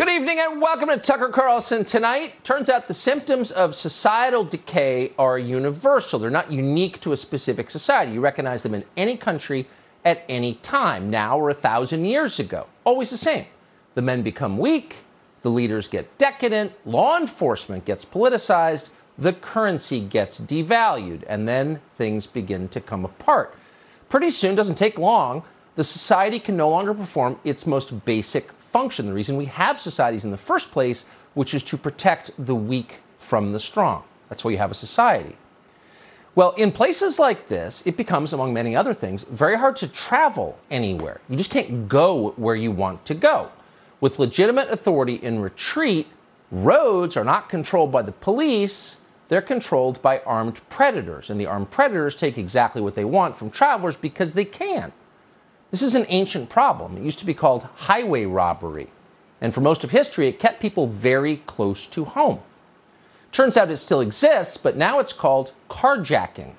Good evening and welcome to Tucker Carlson tonight. Turns out the symptoms of societal decay are universal. They're not unique to a specific society. You recognize them in any country at any time, now or a thousand years ago. Always the same. The men become weak, the leaders get decadent, law enforcement gets politicized, the currency gets devalued, and then things begin to come apart. Pretty soon, doesn't take long, the society can no longer perform its most basic function, the reason we have societies in the first place, which is to protect the weak from the strong. That's why you have a society. Well, in places like this, it becomes, among many other things, very hard to travel anywhere. You just can't go where you want to go. With legitimate authority in retreat, roads are not controlled by the police, they're controlled by armed predators. And the armed predators take exactly what they want from travelers because they can. This is an ancient problem. It used to be called highway robbery. And for most of history, it kept people very close to home. Turns out it still exists, but now it's called carjacking.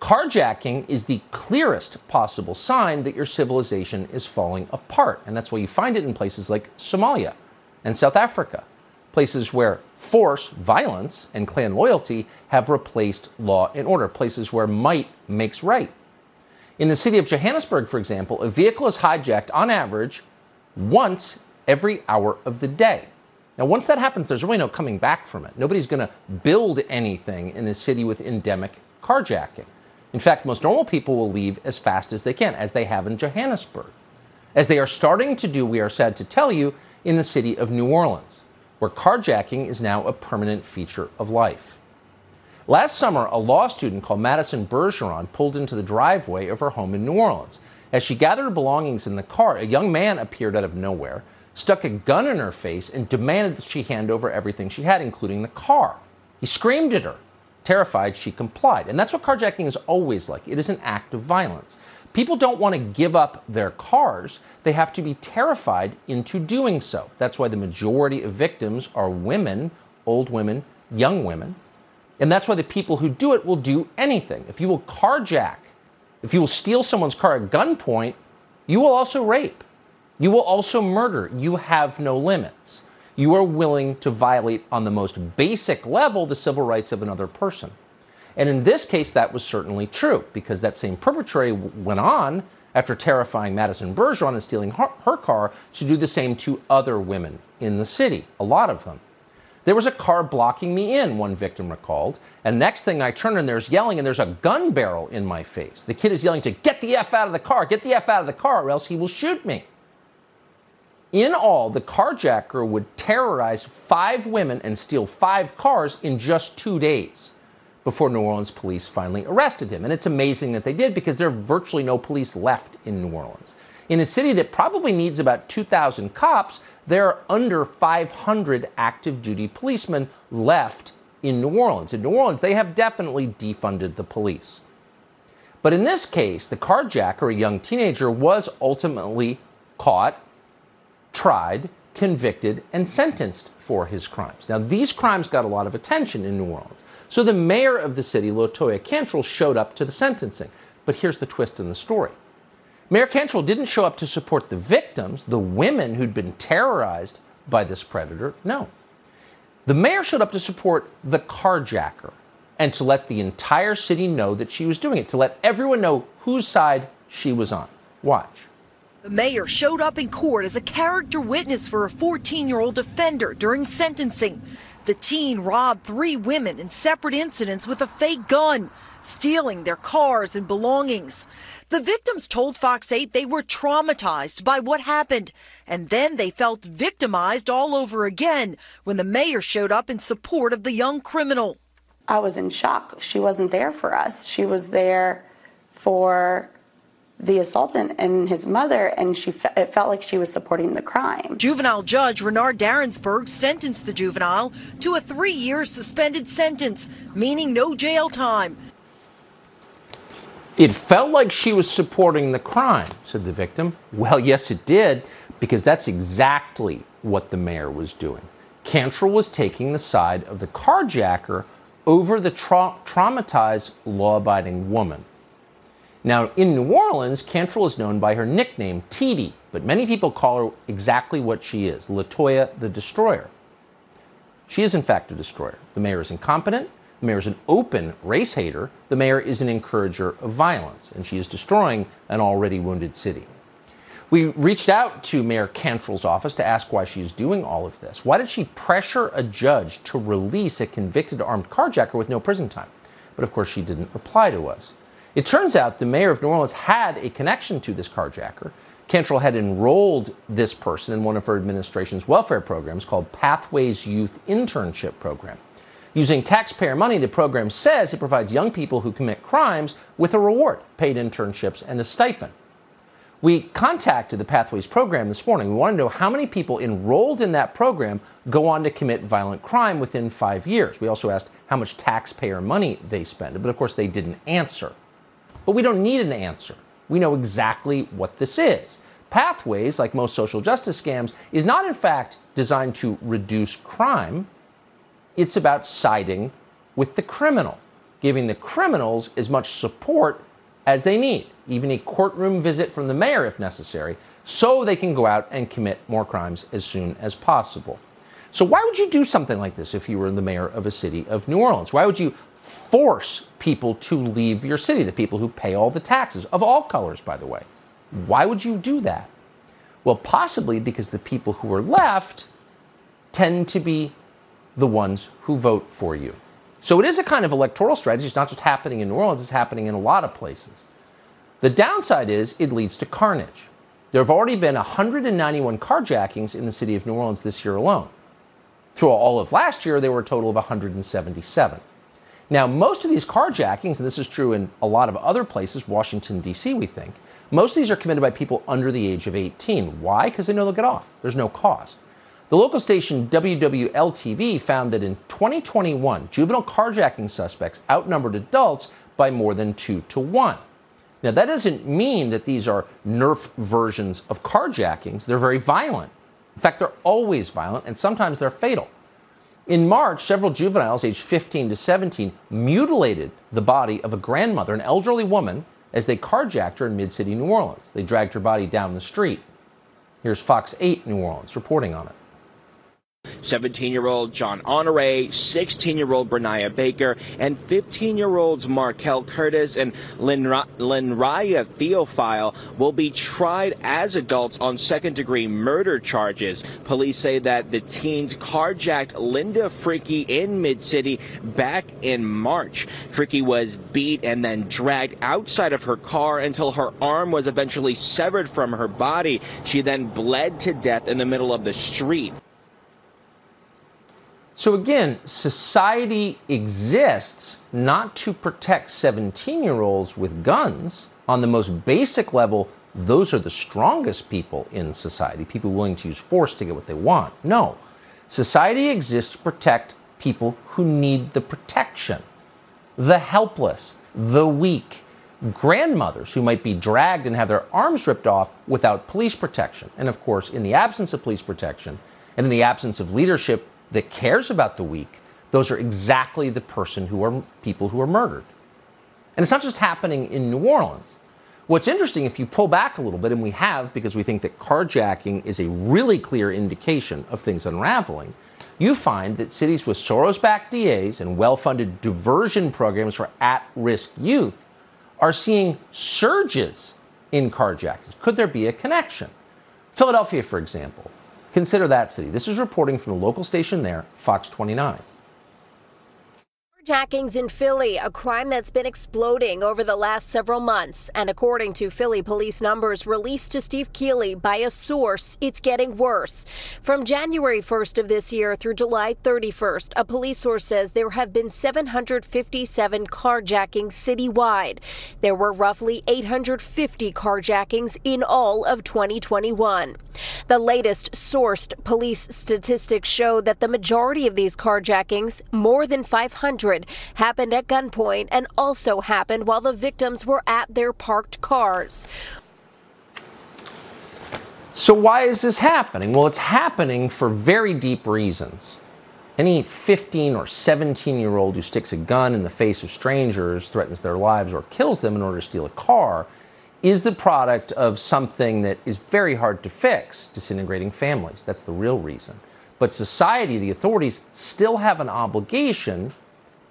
Carjacking is the clearest possible sign that your civilization is falling apart. And that's why you find it in places like Somalia and South Africa, places where force, violence, and clan loyalty have replaced law and order, places where might makes right. In the city of Johannesburg, for example, a vehicle is hijacked on average once every hour of the day. Now, once that happens, there's really no coming back from it. Nobody's going to build anything in a city with endemic carjacking. In fact, most normal people will leave as fast as they can, as they have in Johannesburg, as they are starting to do, we are sad to tell you, in the city of New Orleans, where carjacking is now a permanent feature of life. Last summer, a law student called Madison Bergeron pulled into the driveway of her home in New Orleans. As she gathered her belongings in the car, a young man appeared out of nowhere, stuck a gun in her face, and demanded that she hand over everything she had, including the car. He screamed at her. Terrified, she complied. And that's what carjacking is always like it is an act of violence. People don't want to give up their cars, they have to be terrified into doing so. That's why the majority of victims are women, old women, young women. And that's why the people who do it will do anything. If you will carjack, if you will steal someone's car at gunpoint, you will also rape. You will also murder. You have no limits. You are willing to violate, on the most basic level, the civil rights of another person. And in this case, that was certainly true because that same perpetrator went on, after terrifying Madison Bergeron and stealing her, her car, to do the same to other women in the city, a lot of them. There was a car blocking me in, one victim recalled. And next thing I turn and there's yelling and there's a gun barrel in my face. The kid is yelling to get the F out of the car, get the F out of the car, or else he will shoot me. In all, the carjacker would terrorize five women and steal five cars in just two days before New Orleans police finally arrested him. And it's amazing that they did because there are virtually no police left in New Orleans. In a city that probably needs about 2,000 cops, there are under 500 active duty policemen left in New Orleans. In New Orleans, they have definitely defunded the police. But in this case, the carjacker, a young teenager, was ultimately caught, tried, convicted, and sentenced for his crimes. Now, these crimes got a lot of attention in New Orleans. So the mayor of the city, LaToya Cantrell, showed up to the sentencing. But here's the twist in the story. Mayor Cantrell didn't show up to support the victims, the women who'd been terrorized by this predator. No. The mayor showed up to support the carjacker and to let the entire city know that she was doing it, to let everyone know whose side she was on. Watch. The mayor showed up in court as a character witness for a 14 year old offender during sentencing. The teen robbed three women in separate incidents with a fake gun, stealing their cars and belongings. The victims told Fox 8 they were traumatized by what happened, and then they felt victimized all over again when the mayor showed up in support of the young criminal. I was in shock. She wasn't there for us. She was there for the assaultant and his mother, and she fe- it felt like she was supporting the crime. Juvenile judge Ranord Darensburg sentenced the juvenile to a three year suspended sentence, meaning no jail time. It felt like she was supporting the crime, said the victim. Well, yes, it did, because that's exactly what the mayor was doing. Cantrell was taking the side of the carjacker over the tra- traumatized, law abiding woman. Now, in New Orleans, Cantrell is known by her nickname, TD, but many people call her exactly what she is LaToya the Destroyer. She is, in fact, a destroyer. The mayor is incompetent. The mayor is an open race hater. The mayor is an encourager of violence, and she is destroying an already wounded city. We reached out to Mayor Cantrell's office to ask why she's doing all of this. Why did she pressure a judge to release a convicted armed carjacker with no prison time? But of course, she didn't reply to us. It turns out the mayor of New Orleans had a connection to this carjacker. Cantrell had enrolled this person in one of her administration's welfare programs called Pathways Youth Internship Program. Using taxpayer money, the program says it provides young people who commit crimes with a reward, paid internships, and a stipend. We contacted the Pathways program this morning. We want to know how many people enrolled in that program go on to commit violent crime within five years. We also asked how much taxpayer money they spend, but of course they didn't answer. But we don't need an answer. We know exactly what this is. Pathways, like most social justice scams, is not in fact designed to reduce crime. It's about siding with the criminal, giving the criminals as much support as they need, even a courtroom visit from the mayor if necessary, so they can go out and commit more crimes as soon as possible. So, why would you do something like this if you were the mayor of a city of New Orleans? Why would you force people to leave your city, the people who pay all the taxes, of all colors, by the way? Why would you do that? Well, possibly because the people who are left tend to be the ones who vote for you. So it is a kind of electoral strategy. It's not just happening in New Orleans, it's happening in a lot of places. The downside is it leads to carnage. There have already been 191 carjackings in the city of New Orleans this year alone. Through all of last year, there were a total of 177. Now, most of these carjackings, and this is true in a lot of other places, Washington, D.C., we think, most of these are committed by people under the age of 18. Why? Because they know they'll get off. There's no cause. The local station WWL-TV found that in 2021, juvenile carjacking suspects outnumbered adults by more than two to one. Now, that doesn't mean that these are Nerf versions of carjackings. They're very violent. In fact, they're always violent, and sometimes they're fatal. In March, several juveniles aged 15 to 17 mutilated the body of a grandmother, an elderly woman, as they carjacked her in mid city New Orleans. They dragged her body down the street. Here's Fox 8 New Orleans reporting on it. 17 year old John Honore, 16 year old Brenaya Baker, and 15 year olds Markel Curtis and Linraya Theophile will be tried as adults on second degree murder charges. Police say that the teens carjacked Linda Frickey in Mid City back in March. Frickey was beat and then dragged outside of her car until her arm was eventually severed from her body. She then bled to death in the middle of the street. So again, society exists not to protect 17 year olds with guns. On the most basic level, those are the strongest people in society, people willing to use force to get what they want. No. Society exists to protect people who need the protection the helpless, the weak, grandmothers who might be dragged and have their arms ripped off without police protection. And of course, in the absence of police protection and in the absence of leadership that cares about the weak, those are exactly the person who are people who are murdered. And it's not just happening in New Orleans. What's interesting, if you pull back a little bit, and we have because we think that carjacking is a really clear indication of things unraveling, you find that cities with Soros backed DAs and well funded diversion programs for at risk youth are seeing surges in carjackings. Could there be a connection? Philadelphia, for example, Consider that city. This is reporting from the local station there, Fox 29. Carjackings in Philly, a crime that's been exploding over the last several months. And according to Philly police numbers released to Steve Keeley by a source, it's getting worse. From January 1st of this year through July 31st, a police source says there have been 757 carjackings citywide. There were roughly 850 carjackings in all of 2021. The latest sourced police statistics show that the majority of these carjackings, more than 500, happened at gunpoint and also happened while the victims were at their parked cars. So, why is this happening? Well, it's happening for very deep reasons. Any 15 or 17 year old who sticks a gun in the face of strangers, threatens their lives, or kills them in order to steal a car is the product of something that is very hard to fix disintegrating families. That's the real reason. But society, the authorities, still have an obligation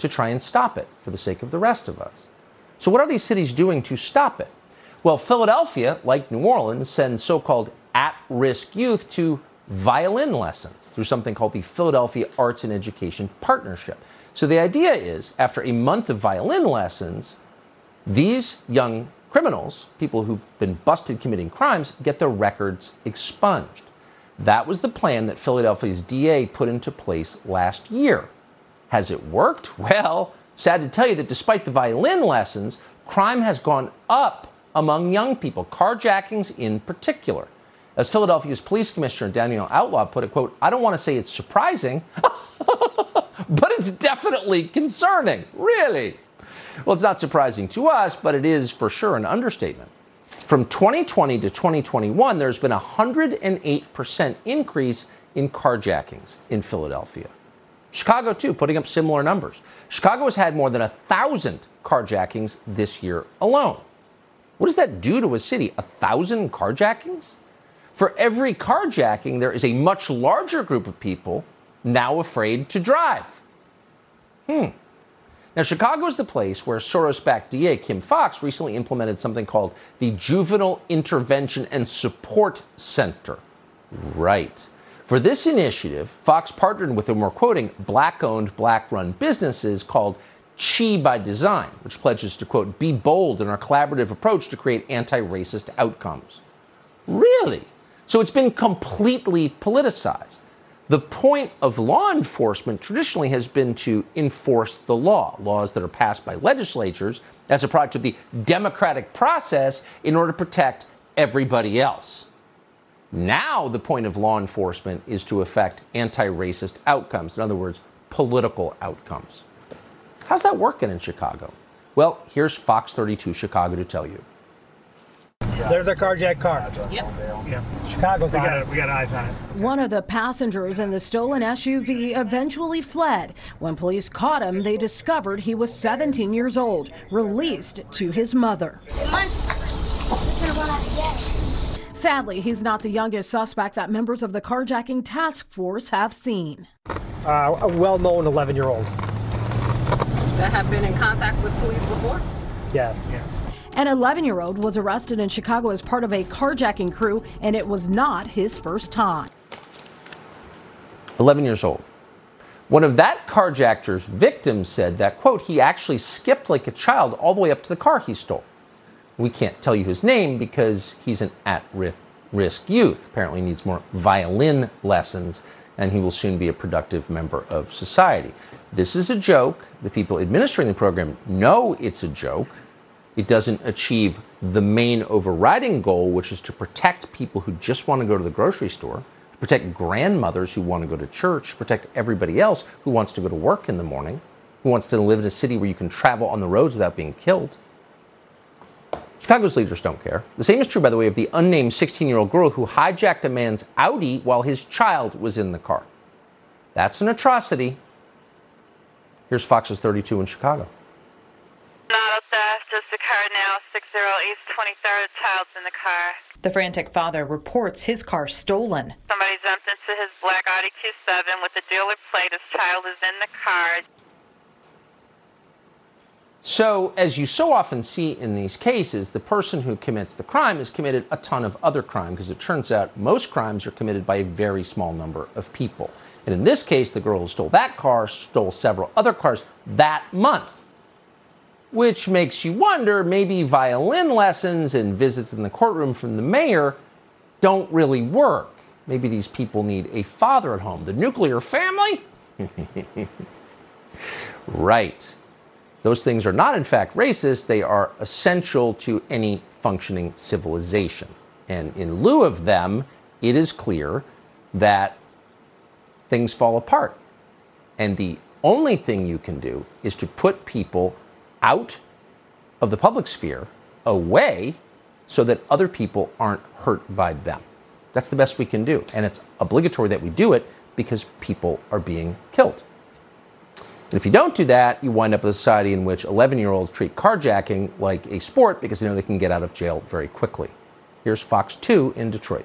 to try and stop it for the sake of the rest of us. So, what are these cities doing to stop it? Well, Philadelphia, like New Orleans, sends so called at risk youth to violin lessons through something called the Philadelphia Arts and Education Partnership. So, the idea is after a month of violin lessons, these young criminals, people who've been busted committing crimes, get their records expunged. That was the plan that Philadelphia's DA put into place last year. Has it worked? Well, sad to tell you that despite the violin lessons, crime has gone up among young people, carjackings in particular. As Philadelphia's police commissioner Danielle Outlaw put it, quote, I don't want to say it's surprising, but it's definitely concerning. Really? Well, it's not surprising to us, but it is for sure an understatement. From 2020 to 2021, there's been a 108% increase in carjackings in Philadelphia. Chicago, too, putting up similar numbers. Chicago has had more than a thousand carjackings this year alone. What does that do to a city? A thousand carjackings? For every carjacking, there is a much larger group of people now afraid to drive. Hmm. Now, Chicago is the place where Soros backed DA Kim Foxx recently implemented something called the Juvenile Intervention and Support Center. Right. For this initiative, Foxx partnered with, and we're quoting, black owned, black run businesses called Chi by Design, which pledges to, quote, be bold in our collaborative approach to create anti racist outcomes. Really? So it's been completely politicized. The point of law enforcement traditionally has been to enforce the law, laws that are passed by legislatures as a product of the democratic process in order to protect everybody else. Now, the point of law enforcement is to affect anti racist outcomes, in other words, political outcomes. How's that working in Chicago? Well, here's Fox 32 Chicago to tell you. There's a carjacked car. Yep. Yeah. Chicago's We on got it. it. We got eyes on it. One of the passengers in the stolen SUV eventually fled. When police caught him, they discovered he was 17 years old, released to his mother. Sadly, he's not the youngest suspect that members of the carjacking task force have seen. Uh, a well-known 11-year-old. that have been in contact with police before? Yes. Yes. An 11 year old was arrested in Chicago as part of a carjacking crew, and it was not his first time. 11 years old. One of that carjacker's victims said that, quote, he actually skipped like a child all the way up to the car he stole. We can't tell you his name because he's an at risk youth. Apparently needs more violin lessons, and he will soon be a productive member of society. This is a joke. The people administering the program know it's a joke. It doesn't achieve the main overriding goal, which is to protect people who just want to go to the grocery store, protect grandmothers who want to go to church, protect everybody else who wants to go to work in the morning, who wants to live in a city where you can travel on the roads without being killed. Chicago's leaders don't care. The same is true, by the way, of the unnamed 16 year old girl who hijacked a man's Audi while his child was in the car. That's an atrocity. Here's Fox's 32 in Chicago. Auto theft just occurred now, 60 East 23rd. Child's in the car. The frantic father reports his car stolen. Somebody jumped into his black Audi Q7 with the dealer plate. His child is in the car. So, as you so often see in these cases, the person who commits the crime has committed a ton of other crime because it turns out most crimes are committed by a very small number of people. And in this case, the girl who stole that car stole several other cars that month. Which makes you wonder maybe violin lessons and visits in the courtroom from the mayor don't really work. Maybe these people need a father at home. The nuclear family? right. Those things are not, in fact, racist. They are essential to any functioning civilization. And in lieu of them, it is clear that things fall apart. And the only thing you can do is to put people out of the public sphere away so that other people aren't hurt by them. That's the best we can do. And it's obligatory that we do it because people are being killed. And if you don't do that, you wind up with a society in which 11 year olds treat carjacking like a sport because they know they can get out of jail very quickly. Here's Fox 2 in Detroit.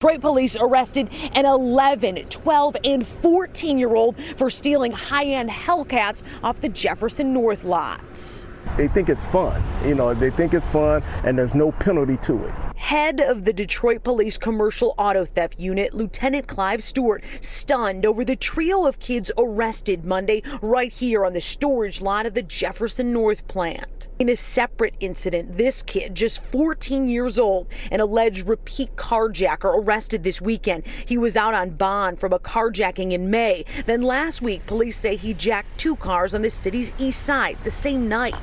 Detroit police arrested an 11, 12, and 14 year old for stealing high end Hellcats off the Jefferson North lot. They think it's fun. You know, they think it's fun and there's no penalty to it. Head of the Detroit Police Commercial Auto Theft Unit, Lieutenant Clive Stewart, stunned over the trio of kids arrested Monday right here on the storage lot of the Jefferson North plant. In a separate incident, this kid, just 14 years old, an alleged repeat carjacker, arrested this weekend. He was out on bond from a carjacking in May. Then last week, police say he jacked two cars on the city's east side the same night.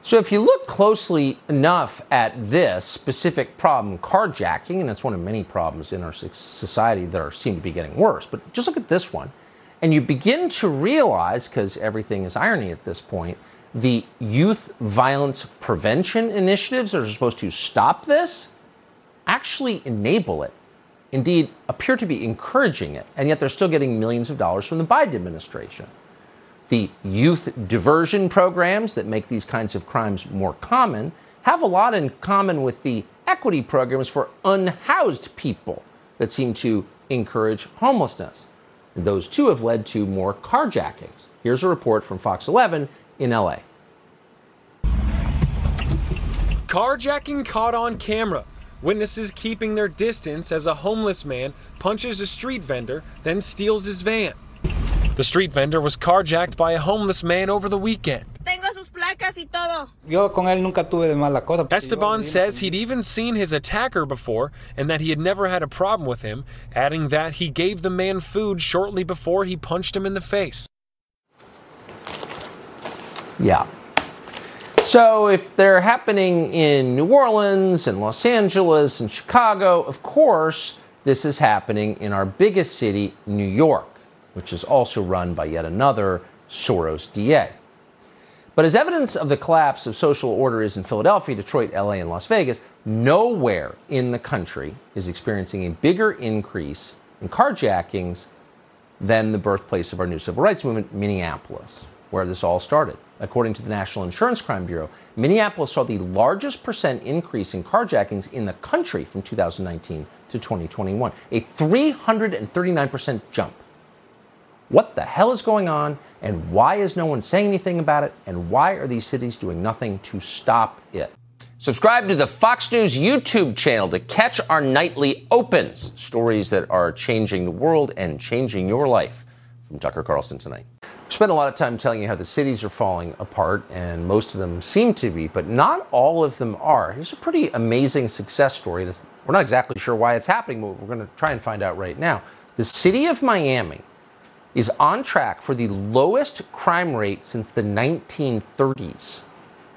So, if you look closely enough at this specific problem, carjacking, and it's one of many problems in our society that are, seem to be getting worse, but just look at this one, and you begin to realize, because everything is irony at this point, the youth violence prevention initiatives that are supposed to stop this actually enable it. Indeed, appear to be encouraging it, and yet they're still getting millions of dollars from the Biden administration the youth diversion programs that make these kinds of crimes more common have a lot in common with the equity programs for unhoused people that seem to encourage homelessness. And those two have led to more carjackings. Here's a report from Fox 11 in LA. Carjacking caught on camera. Witnesses keeping their distance as a homeless man punches a street vendor, then steals his van. The street vendor was carjacked by a homeless man over the weekend. Esteban says he'd even seen his attacker before and that he had never had a problem with him, adding that he gave the man food shortly before he punched him in the face. Yeah. So if they're happening in New Orleans and Los Angeles and Chicago, of course, this is happening in our biggest city, New York which is also run by yet another Soros DA. But as evidence of the collapse of social order is in Philadelphia, Detroit, LA, and Las Vegas, nowhere in the country is experiencing a bigger increase in carjackings than the birthplace of our new civil rights movement, Minneapolis, where this all started. According to the National Insurance Crime Bureau, Minneapolis saw the largest percent increase in carjackings in the country from 2019 to 2021, a 339% jump. What the hell is going on, and why is no one saying anything about it, and why are these cities doing nothing to stop it? Subscribe to the Fox News YouTube channel to catch our nightly opens, stories that are changing the world and changing your life. From Tucker Carlson tonight. Spent a lot of time telling you how the cities are falling apart, and most of them seem to be, but not all of them are. Here's a pretty amazing success story. We're not exactly sure why it's happening, but we're going to try and find out right now. The city of Miami is on track for the lowest crime rate since the 1930s,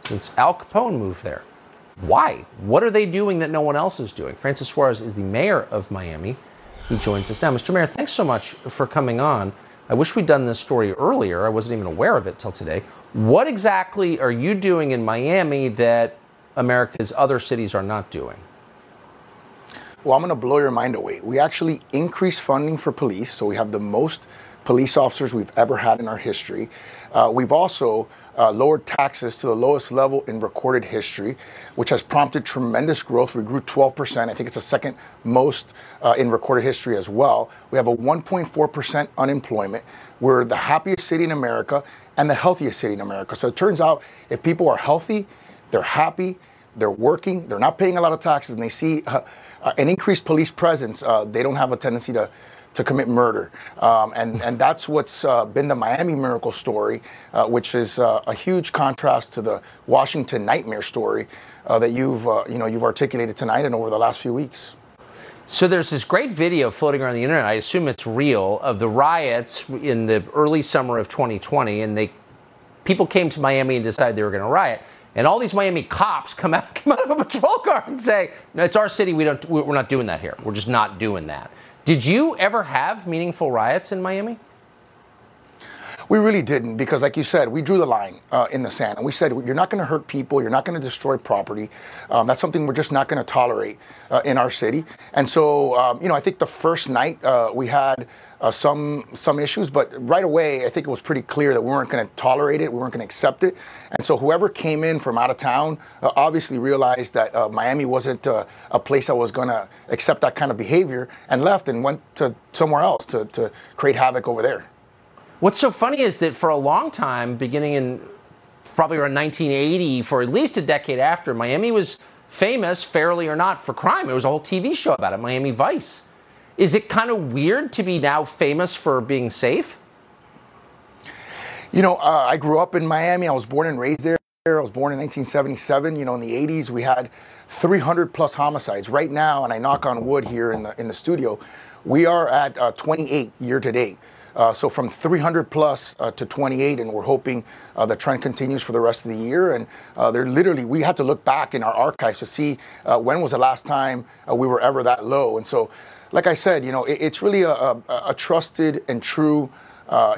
since Al Capone moved there. Why? What are they doing that no one else is doing? Francis Suarez is the mayor of Miami. He joins us now. Mr. Mayor, thanks so much for coming on. I wish we'd done this story earlier. I wasn't even aware of it till today. What exactly are you doing in Miami that America's other cities are not doing? Well, I'm going to blow your mind away. We actually increased funding for police, so we have the most police officers we've ever had in our history. Uh, we've also uh, lowered taxes to the lowest level in recorded history, which has prompted tremendous growth. We grew 12%. I think it's the second most uh, in recorded history as well. We have a 1.4% unemployment. We're the happiest city in America and the healthiest city in America. So it turns out if people are healthy, they're happy, they're working, they're not paying a lot of taxes, and they see uh, uh, an increased police presence, uh, they don't have a tendency to to commit murder. Um, and, and that's what's uh, been the Miami miracle story, uh, which is uh, a huge contrast to the Washington nightmare story uh, that you've, uh, you know, you've articulated tonight and over the last few weeks. So there's this great video floating around the internet. I assume it's real of the riots in the early summer of 2020, and they people came to Miami and decided they were going to riot. And all these Miami cops come out, come out of a patrol car and say, "No, it's our city. We don't. We're not doing that here. We're just not doing that." Did you ever have meaningful riots in Miami? We really didn't because, like you said, we drew the line uh, in the sand and we said, you're not going to hurt people, you're not going to destroy property. Um, that's something we're just not going to tolerate uh, in our city. And so, um, you know, I think the first night uh, we had uh, some some issues, but right away I think it was pretty clear that we weren't going to tolerate it, we weren't going to accept it, and so whoever came in from out of town uh, obviously realized that uh, Miami wasn't a place that was going to accept that kind of behavior and left and went to somewhere else to, to create havoc over there. What's so funny is that for a long time, beginning in probably around 1980, for at least a decade after, Miami was famous, fairly or not, for crime. There was a whole TV show about it, Miami Vice. Is it kind of weird to be now famous for being safe? You know, uh, I grew up in Miami. I was born and raised there. I was born in 1977. You know, in the 80s, we had 300 plus homicides. Right now, and I knock on wood here in the in the studio, we are at uh, 28 year to date. Uh, so from 300 plus uh, to 28, and we're hoping uh, the trend continues for the rest of the year. And uh, they're literally, we had to look back in our archives to see uh, when was the last time uh, we were ever that low. And so, like I said, you know, it, it's really a, trusted and true.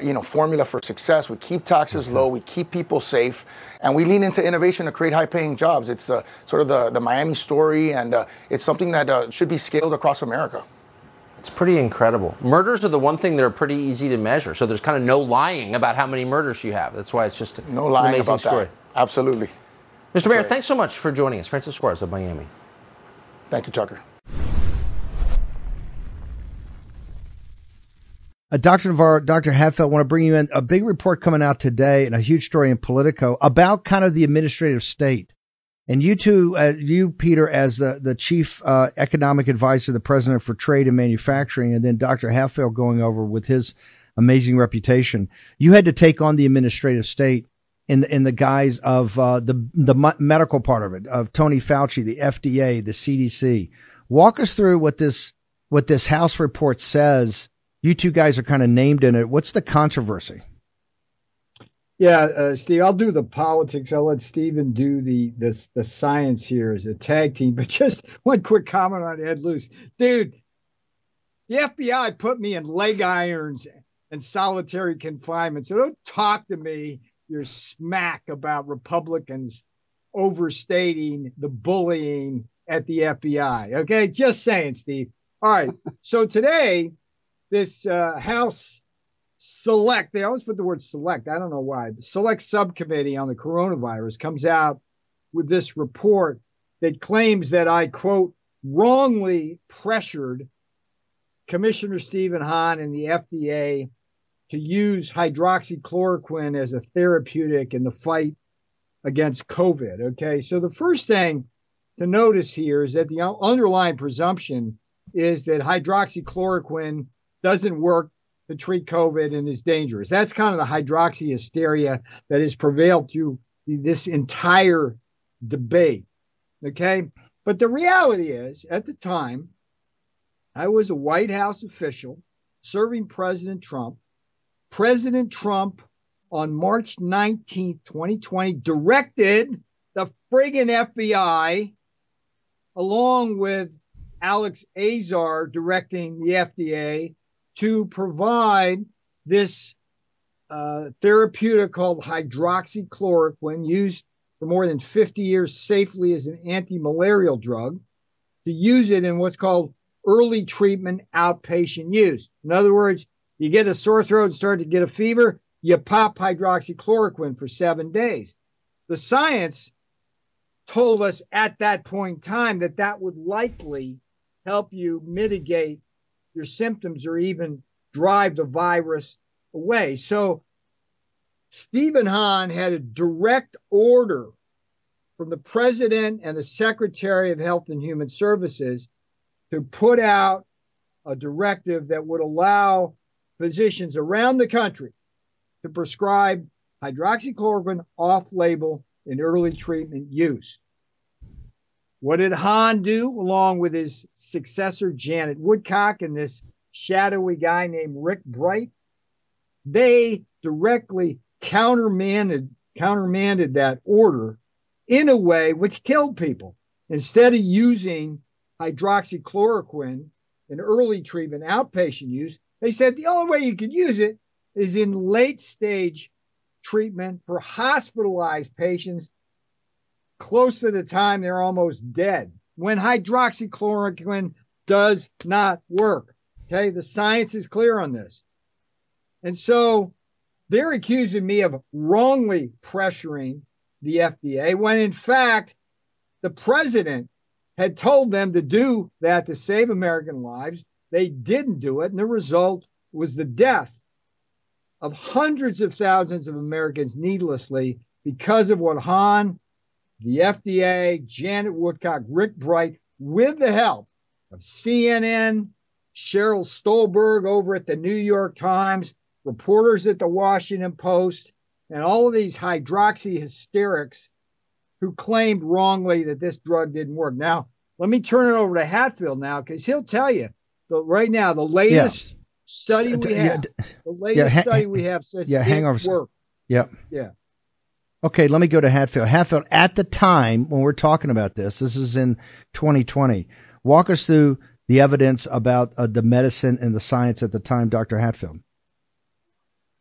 you know, formula for success. We keep taxes low, we keep people safe, and we lean into innovation to create high-paying jobs. It's sort of the, the Miami story, and it's something that should be scaled across America. It's pretty incredible. Murders are the one thing that are pretty easy to measure. So there's kind of no lying about how many murders you have. That's why it's just a, no lying an amazing about story. that. Absolutely. Mr. That's Mayor, right. thanks so much for joining us. Francis Suarez of Miami. Thank you, Tucker. Uh, Dr. Navarro, Dr. Hatfill, want to bring you in a big report coming out today and a huge story in Politico about kind of the administrative state. And you two, uh, you, Peter, as the, the chief uh, economic advisor, the president for trade and manufacturing, and then Dr. Hatfill going over with his amazing reputation. You had to take on the administrative state in the, in the guise of uh, the the medical part of it, of Tony Fauci, the FDA, the CDC. Walk us through what this what this House report says. You two guys are kind of named in it. What's the controversy? Yeah, uh, Steve, I'll do the politics. I'll let Stephen do the the the science here as a tag team. But just one quick comment on Ed Luce, dude. The FBI put me in leg irons and solitary confinement. So don't talk to me your smack about Republicans overstating the bullying at the FBI. Okay, just saying, Steve. All right. so today, this uh, House select, they always put the word select. I don't know why. The select subcommittee on the coronavirus comes out with this report that claims that I, quote, wrongly pressured Commissioner Stephen Hahn and the FDA to use hydroxychloroquine as a therapeutic in the fight against COVID. Okay. So the first thing to notice here is that the underlying presumption is that hydroxychloroquine doesn't work to treat COVID and is dangerous. That's kind of the hydroxy hysteria that has prevailed through this entire debate. Okay. But the reality is, at the time, I was a White House official serving President Trump. President Trump, on March 19th, 2020, directed the friggin' FBI, along with Alex Azar directing the FDA, to provide this uh, therapeutic called hydroxychloroquine, used for more than 50 years safely as an anti malarial drug, to use it in what's called early treatment outpatient use. In other words, you get a sore throat and start to get a fever, you pop hydroxychloroquine for seven days. The science told us at that point in time that that would likely help you mitigate your symptoms or even drive the virus away. So Stephen Hahn had a direct order from the president and the secretary of health and human services to put out a directive that would allow physicians around the country to prescribe hydroxychloroquine off label in early treatment use. What did Hahn do along with his successor, Janet Woodcock, and this shadowy guy named Rick Bright? They directly countermanded, countermanded that order in a way which killed people. Instead of using hydroxychloroquine in early treatment, outpatient use, they said the only way you could use it is in late stage treatment for hospitalized patients close to the time they're almost dead when hydroxychloroquine does not work. Okay, the science is clear on this. And so they're accusing me of wrongly pressuring the FDA when in fact the president had told them to do that to save American lives. They didn't do it, and the result was the death of hundreds of thousands of Americans needlessly because of what Hahn, the FDA, Janet Woodcock, Rick Bright, with the help of CNN, Sheryl Stolberg over at the New York Times, reporters at the Washington Post, and all of these hydroxy hysterics who claimed wrongly that this drug didn't work. Now, let me turn it over to Hatfill now because he'll tell you the, right now the latest yeah. study we have, yeah, the latest yeah, study we have says yeah, hang on. Work. Yep. Yeah. Okay, let me go to Hatfill. Hatfill, at the time when we're talking about this, this is in 2020. Walk us through the evidence about uh, the medicine and the science at the time, Dr. Hatfill.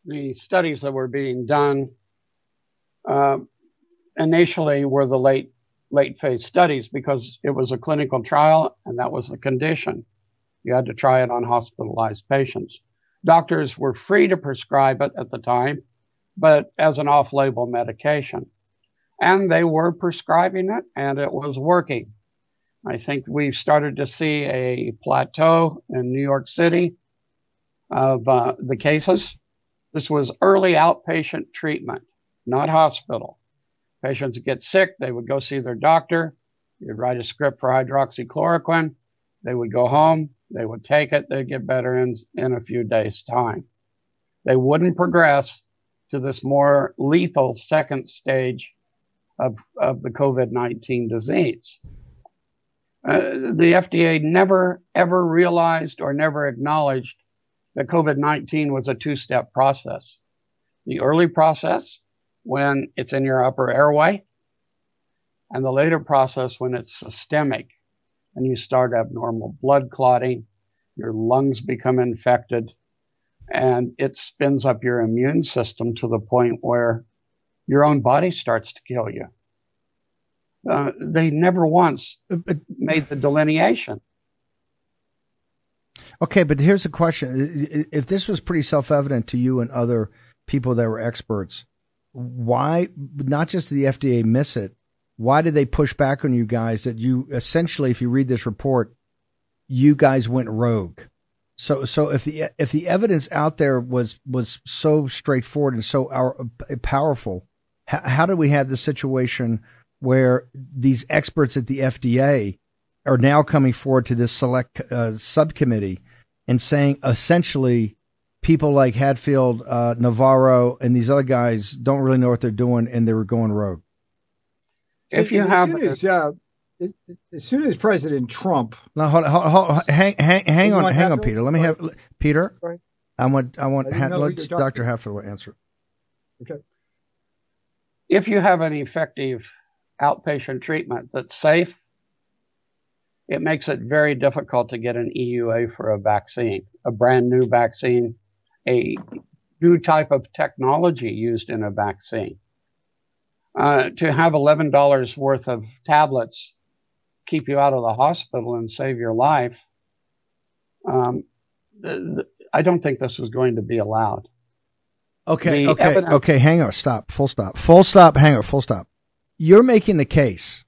The studies that were being done uh, initially were the late late phase studies because it was a clinical trial and that was the condition. You had to try it on hospitalized patients. Doctors were free to prescribe it at the time, but as an off label medication. And they were prescribing it and it was working. I think we've started to see a plateau in New York City of uh, the cases. This was early outpatient treatment, not hospital. Patients get sick, they would go see their doctor. You'd write a script for hydroxychloroquine. They would go home, they would take it, they'd get better in, in a few days' time. They wouldn't progress to this more lethal second stage of, of the COVID 19 disease. Uh, the FDA never, ever realized or never acknowledged that COVID 19 was a two step process. The early process when it's in your upper airway, and the later process when it's systemic and you start abnormal blood clotting, your lungs become infected, and it spins up your immune system to the point where your own body starts to kill you. Uh, they never once made the delineation. Okay, but here's the question: If this was pretty self-evident to you and other people that were experts, why not just the FDA miss it? Why did they push back on you guys that you essentially, if you read this report, you guys went rogue? So, so if the if the evidence out there was was so straightforward and so our, powerful, how, how did we have the situation where these experts at the FDA are now coming forward to this select uh, subcommittee and saying essentially people like Hatfill, uh, Navarro, and these other guys don't really know what they're doing, and they were going rogue. If you have, soon as, uh, as soon as President Trump, now hold, hold, hold, hang, hang, hang on, hang on, Peter. Let me have Peter. Right. I want, I want, ha, let's Dr. Hatfill answer. Okay. If you have an effective outpatient treatment that's safe, it makes it very difficult to get an EUA for a vaccine, a brand new vaccine a new type of technology used in a vaccine. Uh, to have $11 worth of tablets keep you out of the hospital and save your life, um, th- th- I don't think this was going to be allowed. Okay, the okay, evidence- okay. Hang on. Stop. Full stop. Full stop. Hang on. Full stop. You're making the case.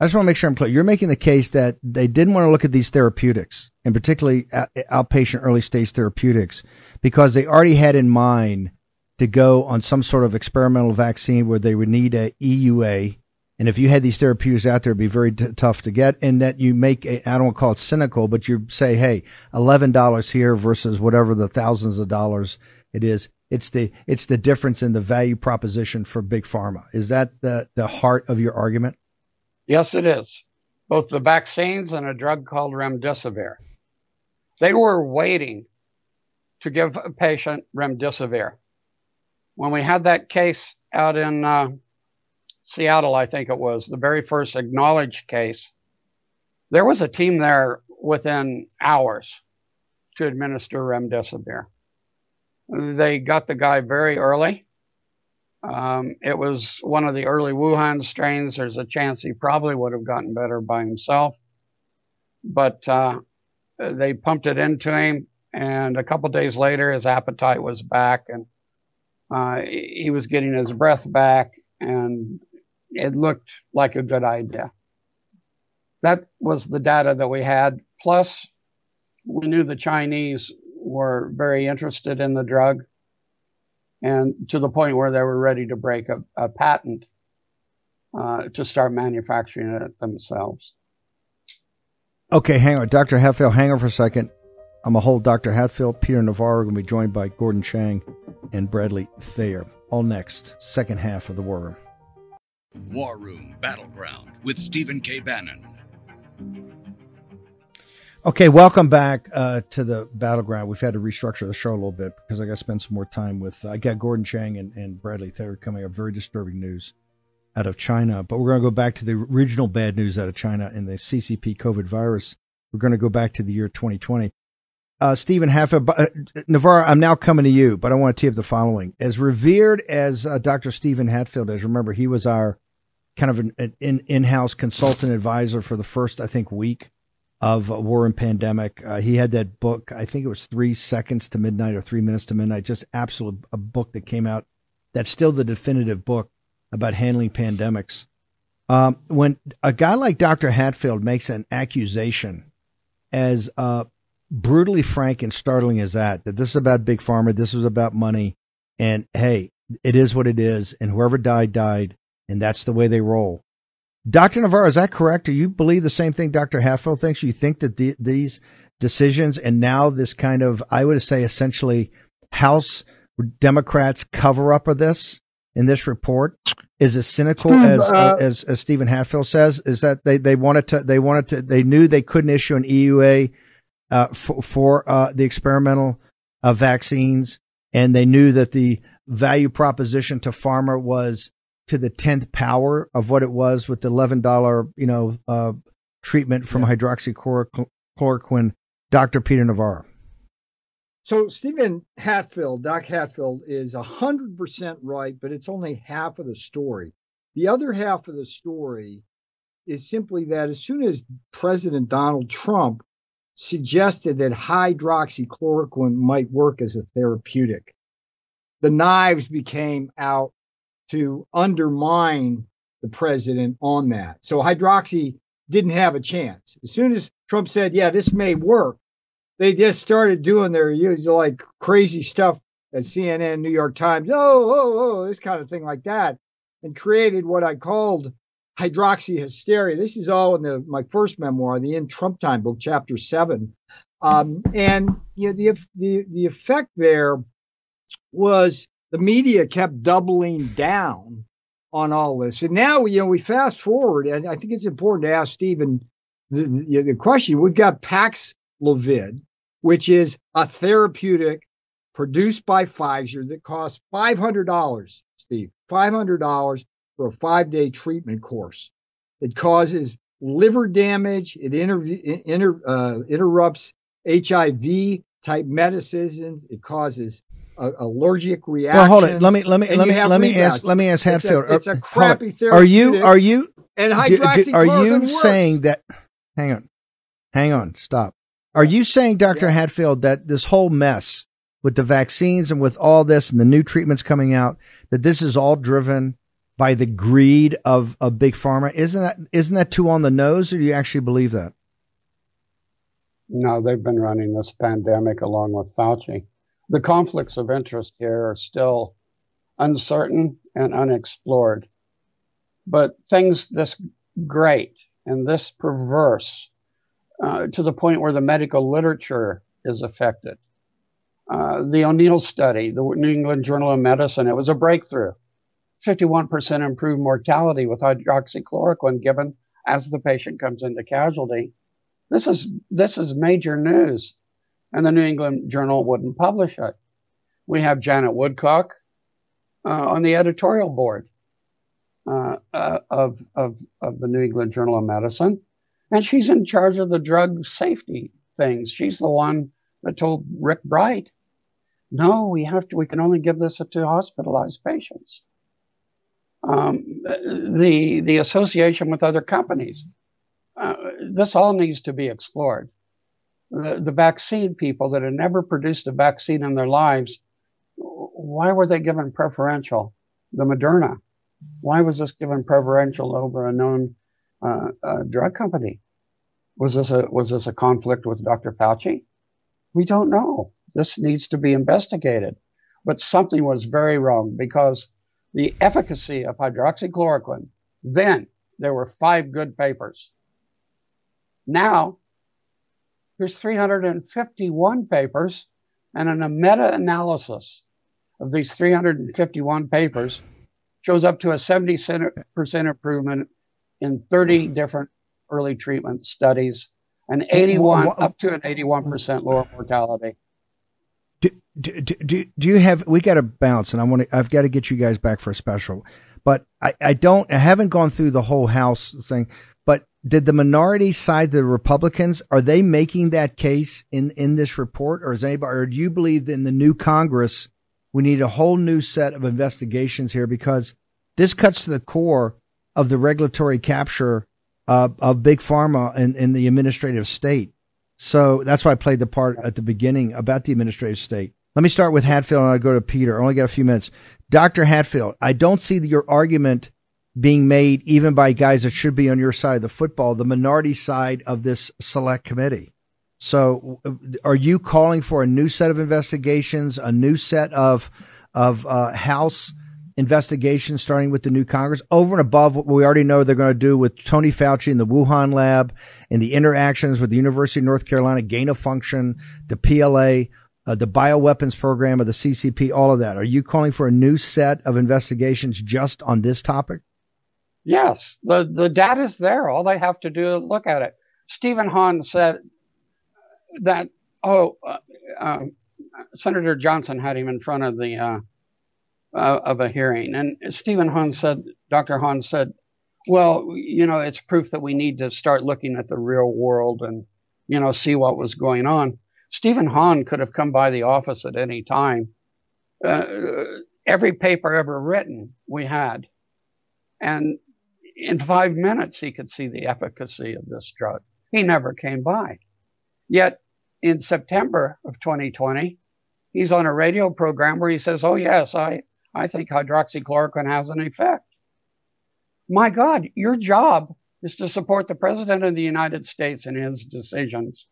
I just want to make sure I'm clear. You're making the case that they didn't want to look at these therapeutics, and particularly outpatient early stage therapeutics, because they already had in mind to go on some sort of experimental vaccine where they would need a EUA. And if you had these therapeutics out there, it'd be very t- tough to get. And that you make, I don't want to call it cynical, but you say, hey, $11 here versus whatever the thousands of dollars it is. It's the, it's the difference in the value proposition for big pharma. Is that the, the heart of your argument? Yes, it is. Both the vaccines and a drug called remdesivir. They were waiting to give a patient remdesivir. When we had that case out in uh, Seattle, I think it was the very first acknowledged case, there was a team there within hours to administer remdesivir. They got the guy very early. Um, it was one of the early Wuhan strains. There's a chance he probably would have gotten better by himself. But uh, they pumped it into him, and a couple days later, his appetite was back, and uh, he was getting his breath back, and it looked like a good idea. That was the data that we had. Plus, we knew the Chinese were very interested in the drug and to the point where they were ready to break a, a patent uh, to start manufacturing it themselves. Okay, hang on. Dr. Hatfill, hang on for a second. I'm to hold Dr. Hatfill. Peter Navarro going to be joined by Gordon Chang and Bradley Thayer. All next, second half of the War Room. War Room Battleground with Stephen K. Bannon. Okay, welcome back uh, to the battleground. We've had to restructure the show a little bit because I got to spend some more time with. Uh, I got Gordon Chang and, and Bradley Thayer coming up. Very disturbing news out of China. But we're going to go back to the original bad news out of China and the CCP COVID virus. We're going to go back to the year 2020. Uh, Stephen Hatfill, uh, Navarro, I'm now coming to you, but I want to tee up the following. As revered as uh, Dr. Stephen Hatfill is, remember, he was our kind of an, an in, in-house consultant advisor for the first, I think, week of War and Pandemic. Uh, he had that book, I think it was Three Seconds to Midnight or Three Minutes to Midnight, just absolute a book that came out. That's still the definitive book about handling pandemics. Um, when a guy like Dr. Hatfill makes an accusation as uh, brutally frank and startling as that, that this is about big pharma, this was about money, and hey, it is what it is, and whoever died, died, and that's the way they roll. Dr. Navarro, is that correct? Do you believe the same thing Dr. Hatfill thinks? You think that the, these decisions and now this kind of, I would say, essentially House Democrats cover up of this in this report is as cynical Steve, as, uh, as as Stephen Hatfill says. Is that they they wanted to they wanted to they knew they couldn't issue an EUA uh, for, for uh, the experimental uh, vaccines, and they knew that the value proposition to pharma was to the tenth power of what it was with the eleven dollar, you know, uh, treatment from yeah. hydroxychloroquine. Dr. Peter Navarro. So Stephen Hatfill, Doc Hatfill, is hundred percent right, but it's only half of the story. The other half of the story is simply that as soon as President Donald Trump suggested that hydroxychloroquine might work as a therapeutic, the knives became out to undermine the president on that. So hydroxy didn't have a chance. As soon as Trump said, yeah, this may work, they just started doing their usual like crazy stuff at CNN, New York Times, oh, oh, oh, this kind of thing like that, and created what I called hydroxy hysteria. This is all in the, my first memoir, the In Trump Time book, chapter seven. Um, and you know, the, the, the effect there was the media kept doubling down on all this. And now, you know, we fast forward, and I think it's important to ask Stephen the, the, the question. We've got Paxlovid, which is a therapeutic produced by Pfizer that costs $500, Steve, $500 for a five day treatment course. It causes liver damage, it inter, inter, uh, interrupts HIV type medicines, it causes uh, allergic reaction. Well, hold it. Let me let me let me let me ask let me ask Hatfill. It's a, it's a crappy therapeutic. Are you are you and do, do, are you works. saying that? Hang on, hang on, stop. Are you saying, Doctor yeah. Hatfill, that this whole mess with the vaccines and with all this and the new treatments coming out, that this is all driven by the greed of of big pharma? Isn't that isn't that too on the nose, or do you actually believe that? No, they've been running this pandemic along with Fauci the conflicts of interest here are still uncertain and unexplored. But things this great and this perverse uh, to the point where the medical literature is affected. Uh, the O'Neill study, the New England Journal of Medicine, it was a breakthrough. 51% improved mortality with hydroxychloroquine given as the patient comes into casualty. This is this is major news and the New England Journal wouldn't publish it. We have Janet Woodcock uh, on the editorial board uh, uh, of, of, of the New England Journal of Medicine, and she's in charge of the drug safety things. She's the one that told Rick Bright No, we have to. We can only give this to hospitalized patients. Um, the the association with other companies. Uh, this all needs to be explored. The, vaccine people that had never produced a vaccine in their lives, why were they given preferential? The Moderna. Why was this given preferential over a known uh, uh, drug company? Was this a was this a conflict with Dr. Fauci? We don't know. This needs to be investigated. But something was very wrong because the efficacy of hydroxychloroquine, then there were five good papers. Now there's 351 papers, and in a meta-analysis of these 351 papers shows up to a 70% improvement in 30 different early treatment studies and 81 up to an 81% lower mortality. Do, do, do, do you have we got to bounce and I want to I've got to get you guys back for a special. But I, I don't I haven't gone through the whole house thing, did the minority side the Republicans are they making that case in in this report or is anybody or do you believe that in the new Congress we need a whole new set of investigations here because this cuts to the core of the regulatory capture uh, of big pharma in, in the administrative state. So that's why I played the part at the beginning about the administrative state. Let me start with Hatfill and I'll go to Peter. I only got a few minutes. Dr. Hatfill, I don't see your argument being made even by guys that should be on your side of the football, the minority side of this select committee. So are you calling for a new set of investigations, a new set of, of, uh, House investigations, starting with the new Congress over and above what we already know they're going to do with Tony Fauci and the Wuhan lab and the interactions with the University of North Carolina, gain of function, the PLA, uh, the bioweapons program of the CCP, all of that. Are you calling for a new set of investigations just on this topic? Yes, the the data is there. All they have to do is look at it. Stephen Hahn said that. Oh, uh, uh, Senator Johnson had him in front of the uh, uh, of a hearing. And Stephen Hahn said, Dr. Hahn said, well, you know, it's proof that we need to start looking at the real world and, you know, see what was going on. Stephen Hahn could have come by the office at any time. Uh, every paper ever written we had. And in five minutes, he could see the efficacy of this drug. He never came by. Yet in September of 2020, he's on a radio program where he says, Oh, yes, I, I think hydroxychloroquine has an effect. My God, your job is to support the President of the United States in his decisions.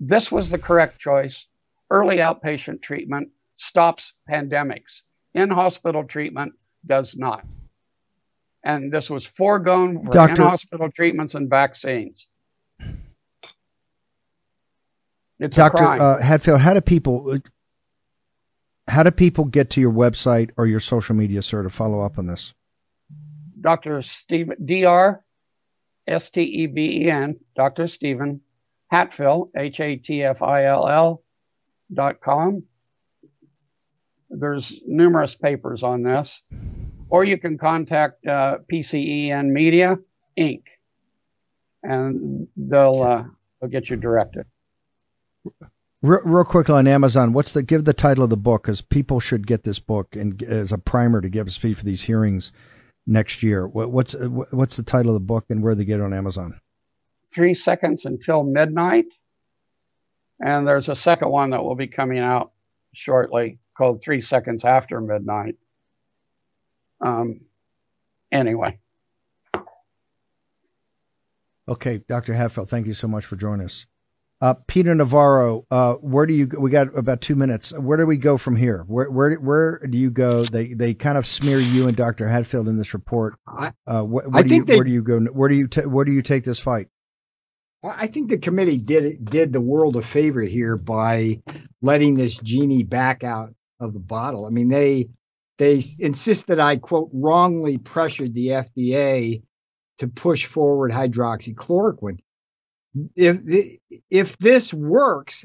This was the correct choice. Early outpatient treatment stops pandemics. In hospital treatment does not. And this was foregone for in hospital treatments and vaccines. It's Dr. Uh, Hatfill, how do people how do people get to your website or your social media, sir, to follow up on this? Dr. Steve, D.R. S T E B E N, Dr. Stephen Hatfill, H A T F I L L dot com. There's numerous papers on this. Or you can contact uh, PCEN Media Inc. and they'll uh, they'll get you directed. Real, real quickly on Amazon, what's the give the title of the book? Because people should get this book and as a primer to give us speed for these hearings next year. What, what's what's the title of the book and where they get it on Amazon? Three seconds until midnight, and there's a second one that will be coming out shortly called Three Seconds After Midnight. Um, anyway. Okay, Dr. Hatfill, thank you so much for joining us. Uh, Peter Navarro, uh, where do you? We got about two minutes. Where do we go from here? Where where where do you go? They they kind of smear you and Dr. Hatfill in this report. Uh, wh- I do think you, they- where do you go? Where do you ta- where do you take this fight? Well, I think the committee did did the world a favor here by letting this genie back out of the bottle. I mean, they they insist that I quote wrongly pressured the FDA to push forward hydroxychloroquine. If if this works,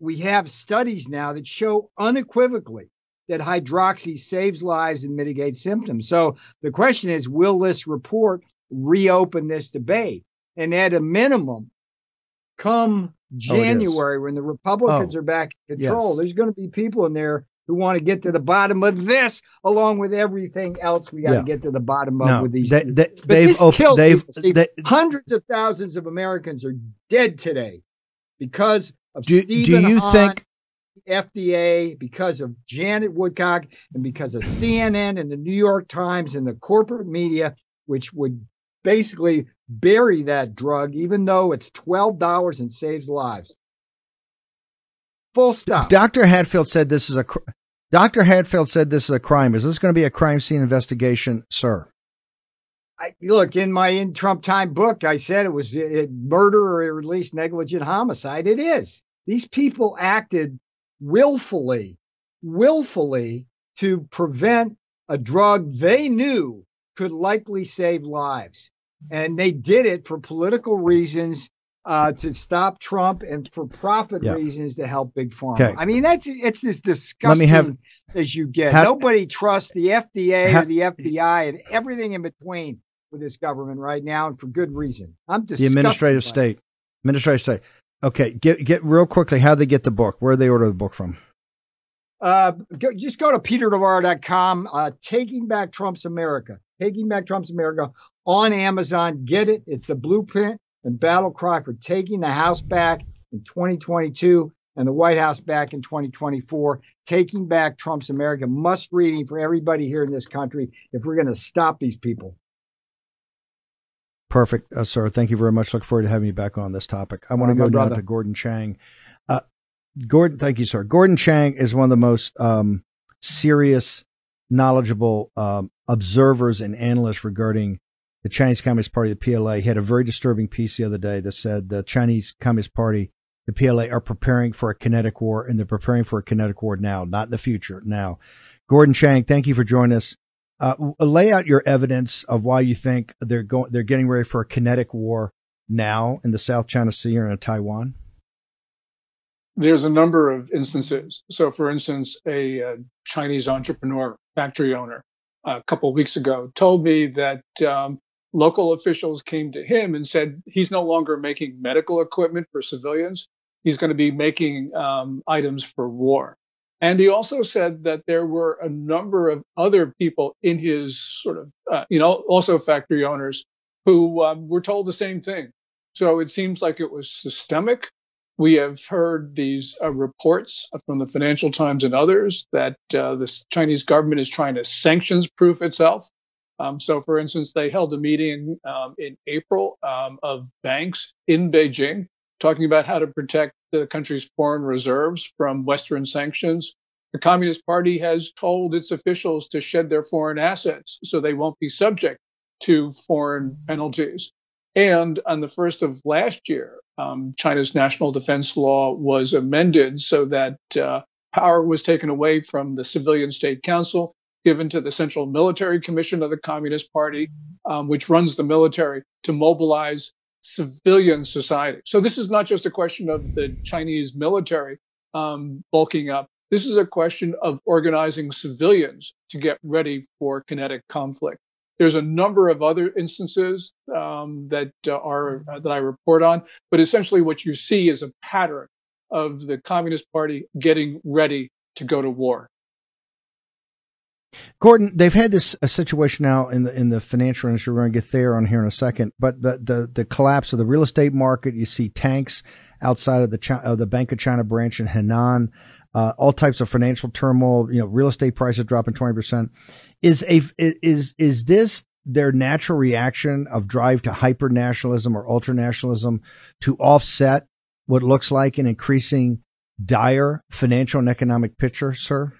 we have studies now that show unequivocally that hydroxy saves lives and mitigates symptoms. So the question is, will this report reopen this debate? And at a minimum, come oh, January when the Republicans Oh, are back in control. yes. There's going to be people in there who want to get to the bottom of this, along with everything else we got to get to the bottom of No, with these. they- they- but they've this op- killed they've- people, they- Hundreds of thousands of Americans are dead today because of Do- do you Hahn, think- FDA, because of Janet Woodcock, and because of CNN and the New York Times and the corporate media, which would basically bury that drug, even though it's twelve dollars and saves lives. Full stop. Dr. Hatfill said this is a Dr. Hatfill said this is a crime. Is this going to be a crime scene investigation, sir? I, look in my in Trump time book, I said it was uh, murder or at least negligent homicide. It is. These people acted willfully, willfully to prevent a drug they knew could likely save lives, and they did it for political reasons. Uh, to stop Trump and for profit Yeah. reasons to help big pharma. Okay. I mean, that's it's as disgusting have- as you get. Ha- Nobody trusts the FDA Ha- or the FBI and everything in between with this government right now, and for good reason. I'm The administrative by it. state. Administrative state. Okay, get get real quickly how they get the book. Where they order the book from? Uh, go, just go to peternavarro.com. Uh, Taking Back Trump's America. Taking Back Trump's America on Amazon. Get it. It's the blueprint and battle cry for taking the House back in 2022 and the White House back in 2024. Taking Back Trump's America. Must reading for everybody here in this country if we're going to stop these people. Perfect, uh, sir. Thank you very much. Look forward to having you back on this topic. I want to go now to Gordon Chang. Uh, Gordon, thank you, sir. Gordon Chang is one of the most um, serious, knowledgeable um, observers and analysts regarding the Chinese Communist Party, the PLA. Had a very disturbing piece the other day that said the Chinese Communist Party, the PLA, are preparing for a kinetic war, and they're preparing for a kinetic war now, not in the future. Now, Gordon Chang, thank you for joining us. Uh, lay out your evidence of why you think they're going, they're getting ready for a kinetic war now in the South China Sea or in Taiwan. There's a number of instances. So, for instance, a, uh Chinese entrepreneur, factory owner, a couple of weeks ago told me that um, local officials came to him and said he's no longer making medical equipment for civilians. He's going to be making um, items for war. And he also said that there were a number of other people in his sort of, uh, you know, also factory owners who um, were told the same thing. So it seems like it was systemic. We have heard these uh, reports from the Financial Times and others that uh, the Chinese government is trying to sanctions proof itself. Um, so, for instance, they held a meeting um, in April um, of banks in Beijing talking about how to protect the country's foreign reserves from Western sanctions. The Communist Party has told its officials to shed their foreign assets so they won't be subject to foreign penalties. And on the first of last year, um, China's national defense law was amended so that uh, power was taken away from the civilian state council, given to the Central Military Commission of the Communist Party, um, which runs the military to mobilize civilian society. So this is not just a question of the Chinese military um, bulking up. This is a question of organizing civilians to get ready for kinetic conflict. There's a number of other instances um, that uh, are uh, that I report on, but essentially what you see is a pattern of the Communist Party getting ready to go to war. Gordon, they've had this a situation now in the in the financial industry. We're going to get there on here in a second, but the the, the collapse of the real estate market. You see tanks outside of the of the Bank of China branch in Henan. Uh, all types of financial turmoil. You know, real estate prices dropping twenty percent. Is a is is this their natural reaction of drive to hyper nationalism or ultra nationalism to offset what looks like an increasing dire financial and economic picture, sir?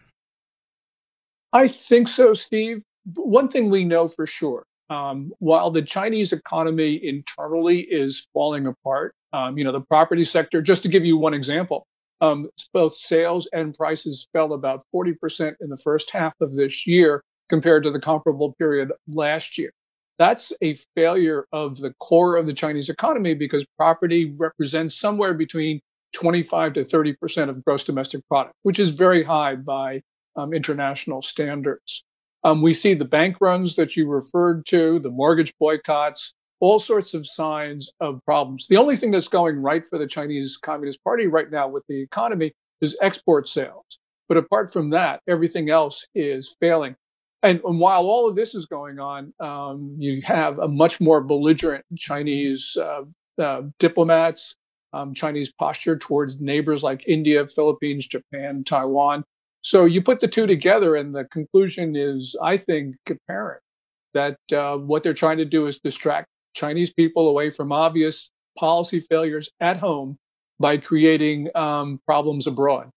I think so, Steve. One thing we know for sure um, while the Chinese economy internally is falling apart, um, you know, the property sector, just to give you one example, um, both sales and prices fell about 40% in the first half of this year compared to the comparable period last year. That's a failure of the core of the Chinese economy because property represents somewhere between 25 to 30% of gross domestic product, which is very high by um, international standards. Um, we see the bank runs that you referred to, the mortgage boycotts, all sorts of signs of problems. The only thing that's going right for the Chinese Communist Party right now with the economy is export sales. But apart from that, everything else is failing. And, and while all of this is going on, um, you have a much more belligerent Chinese uh, uh, diplomats, um, Chinese posture towards neighbors like India, Philippines, Japan, Taiwan. So you put the two together, and the conclusion is, I think, apparent that uh, what they're trying to do is distract Chinese people away from obvious policy failures at home by creating um, problems abroad.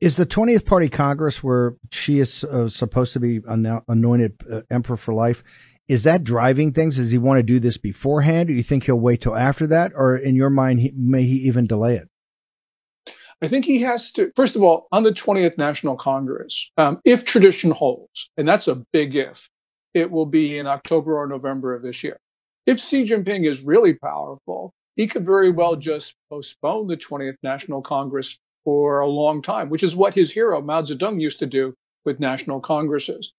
Is the 20th Party Congress, where Xi is uh, supposed to be anointed uh, emperor for life, is that driving things? Does he want to do this beforehand, or you think he'll wait till after that, or in your mind, he, may he even delay it? I think he has to, first of all, on the 20th National Congress, um, if tradition holds, and that's a big if, it will be in October or November of this year. If Xi Jinping is really powerful, he could very well just postpone the 20th National Congress for a long time, which is what his hero Mao Zedong used to do with national congresses.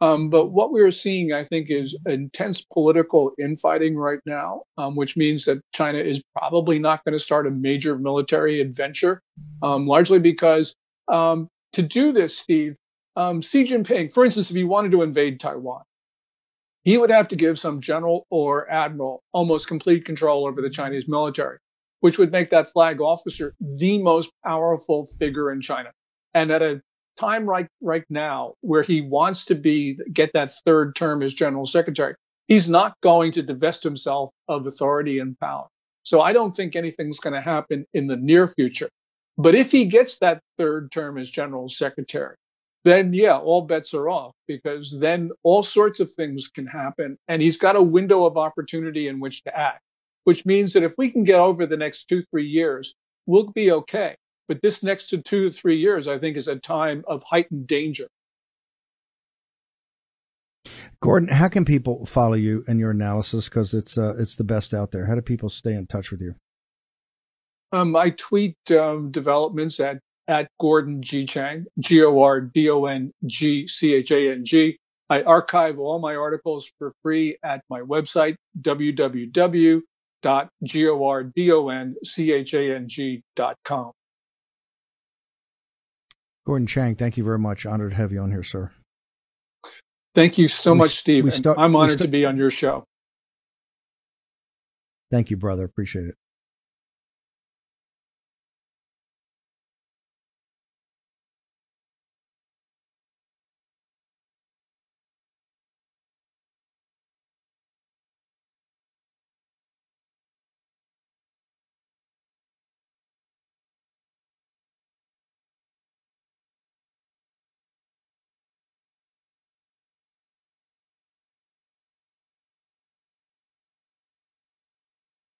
Um, but what we are seeing, I think, is intense political infighting right now, um, which means that China is probably not going to start a major military adventure, um, largely because um, to do this, Steve, um, Xi Jinping, for instance, if he wanted to invade Taiwan, he would have to give some general or admiral almost complete control over the Chinese military, which would make that flag officer the most powerful figure in China. And at a time right right now where he wants to be get that third term as general secretary. He's not going to divest himself of authority and power. So I don't think anything's going to happen in the near future. But if he gets that third term as general secretary, then yeah, all bets are off because then all sorts of things can happen. And he's got a window of opportunity in which to act, which means that if we can get over the next two, three years, we'll be okay. But this next to two to three years, I think, is a time of heightened danger. Gordon, how can people follow you and your analysis? Because it's uh, it's the best out there. How do people stay in touch with you? Um, I tweet um, developments at at Gordon G Chang, G O R D O N G C H A N G. I archive all my articles for free at my website, www.gordonchang.com. Gordon Chang, thank you very much. Honored to have you on here, sir. Thank you so we, much, Steve. Start, I'm honored to be on your show. Thank you, brother. Appreciate it.